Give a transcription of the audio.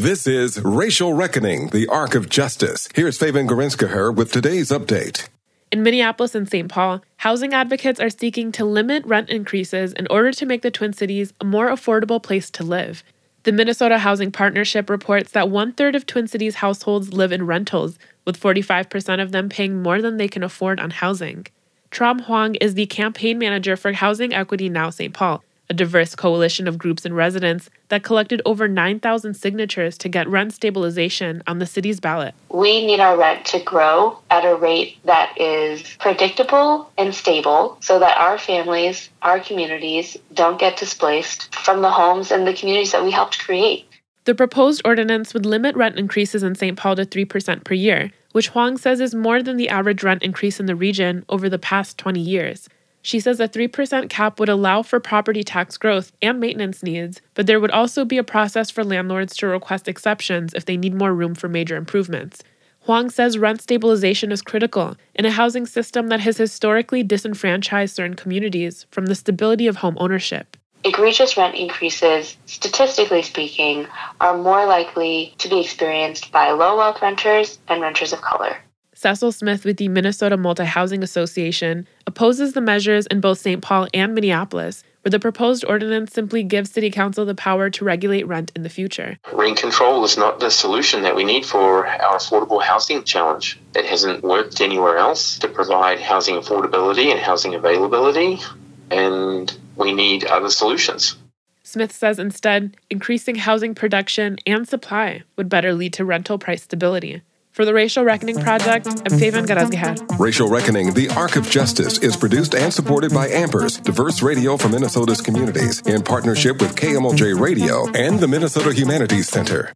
This is Racial Reckoning, the Arc of Justice. Here's Feven Gerezgiher with today's update. In Minneapolis and St. Paul, housing advocates are seeking to limit rent increases in order to make the Twin Cities a more affordable place to live. The Minnesota Housing Partnership reports that one third of Twin Cities households live in rentals, with 45% of them paying more than they can afford on housing. Tram Hoang is the campaign manager for Housing Equity Now St. Paul a diverse coalition of groups and residents that collected over 9,000 signatures to get rent stabilization on the city's ballot. We need our rent to grow at a rate that is predictable and stable so that our families, our communities don't get displaced from the homes and the communities that we helped create. The proposed ordinance would limit rent increases in St. Paul to 3% per year, which Hoang says is more than the average rent increase in the region over the past 20 years. She says a 3% cap would allow for property tax growth and maintenance needs, but there would also be a process for landlords to request exceptions if they need more room for major improvements. Hoang says rent stabilization is critical in a housing system that has historically disenfranchised certain communities from the stability of home ownership. Egregious rent increases, statistically speaking, are more likely to be experienced by low wealth renters and renters of color. Cecil Smith with the Minnesota Multi Housing Association opposes the measures in both St. Paul and Minneapolis, where the proposed ordinance simply gives City Council the power to regulate rent in the future. Rent control is not the solution that we need for our affordable housing challenge. It hasn't worked anywhere else to provide housing affordability and housing availability, and we need other solutions. Smith says instead, increasing housing production and supply would better lead to rental price stability. For the Racial Reckoning Project, I'm Feven Gerezgiher. Racial Reckoning, the Arc of Justice, is produced and supported by Ampers, diverse radio for Minnesota's communities, in partnership with KMOJ Radio and the Minnesota Humanities Center.